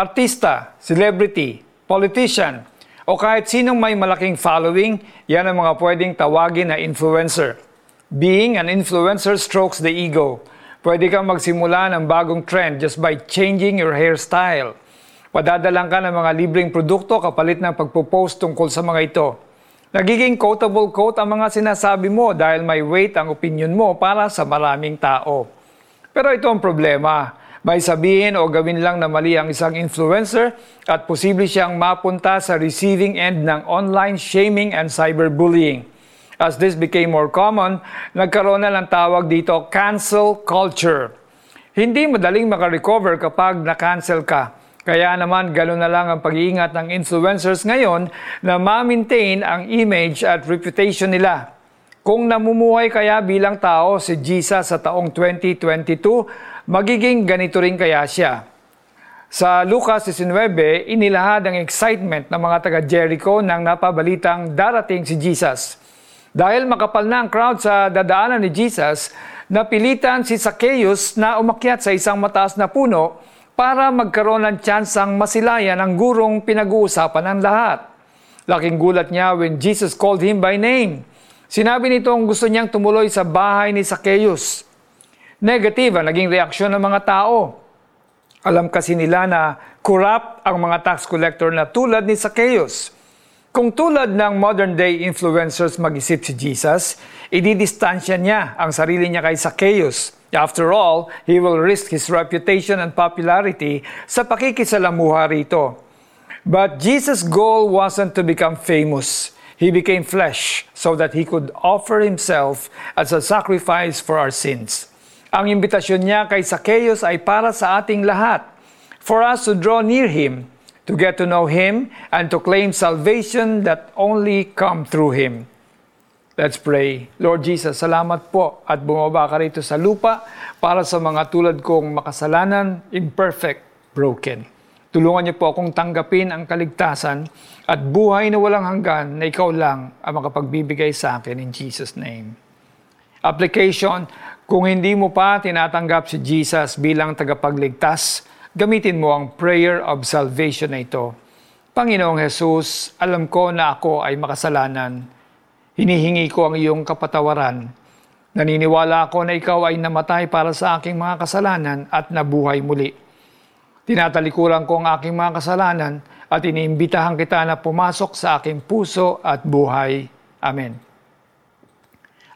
Artista, celebrity, politician, o kahit sinong may malaking following, yan ang mga pwedeng tawagin na influencer. Being an influencer strokes the ego. Pwede kang magsimula ng bagong trend just by changing your hairstyle. Padadalang ka ng mga libreng produkto kapalit ng pagpo-post tungkol sa mga ito. Nagiging quotable quote ang mga sinasabi mo dahil may weight ang opinion mo para sa maraming tao. Pero ito ang problema. May sabihin o gawin lang na mali ang isang influencer at posible siyang mapunta sa receiving end ng online shaming and cyberbullying. As this became more common, nagkaroon na ng tawag dito cancel culture. Hindi madaling makarecover kapag na-cancel ka. Kaya naman gano'n na lang ang pag-iingat ng influencers ngayon na ma-maintain ang image at reputation nila. Kung namumuhay kaya bilang tao si Jesus sa taong 2022, magiging ganito rin kaya siya. Sa Lucas 19, inilahad ang excitement ng mga taga Jericho nang napabalitang darating si Jesus. Dahil makapal na ang crowd sa dadaanan ni Jesus, napilitan si Zacchaeus na umakyat sa isang mataas na puno para magkaroon ng tsansang masilayan ang gurong pinag-uusapan ng lahat. Laking gulat niya when Jesus called him by name. Sinabi nito ang gusto niyang tumuloy sa bahay ni Zacchaeus. Negative ang naging reaksyon ng mga tao. Alam kasi nila na corrupt ang mga tax collector na tulad ni Zacchaeus. Kung tulad ng modern day influencers mag-isip si Jesus, ididistansya niya ang sarili niya kay Zacchaeus After all, he will risk his reputation and popularity sa pakikisalamuha rito. But Jesus' goal wasn't to become famous. He became flesh so that he could offer himself as a sacrifice for our sins. Ang imbitasyon niya kay Zacchaeus ay para sa ating lahat, for us to draw near him, to get to know him, and to claim salvation that only come through him. Let's pray. Lord Jesus, salamat po at bumaba ka rito sa lupa para sa mga tulad kong makasalanan, imperfect, broken. Tulungan niyo po akong tanggapin ang kaligtasan at buhay na walang hanggan na ikaw lang ang makapagbibigay sa akin in Jesus' name. Application, kung hindi mo pa tinatanggap si Jesus bilang tagapagligtas, gamitin mo ang prayer of salvation na ito. Panginoong Jesus, alam ko na ako ay makasalanan Hinihingi ko ang iyong kapatawaran. Naniniwala ako na ikaw ay namatay para sa aking mga kasalanan at nabuhay muli. Tinatalikuran ko ang aking mga kasalanan at iniimbitahan kita na pumasok sa aking puso at buhay. Amen.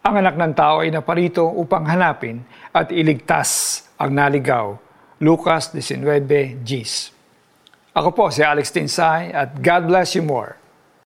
Ang anak ng tao ay naparito upang hanapin at iligtas ang naligaw. Lucas 19, Gs. Ako po si Alex Tinsay at God bless you more.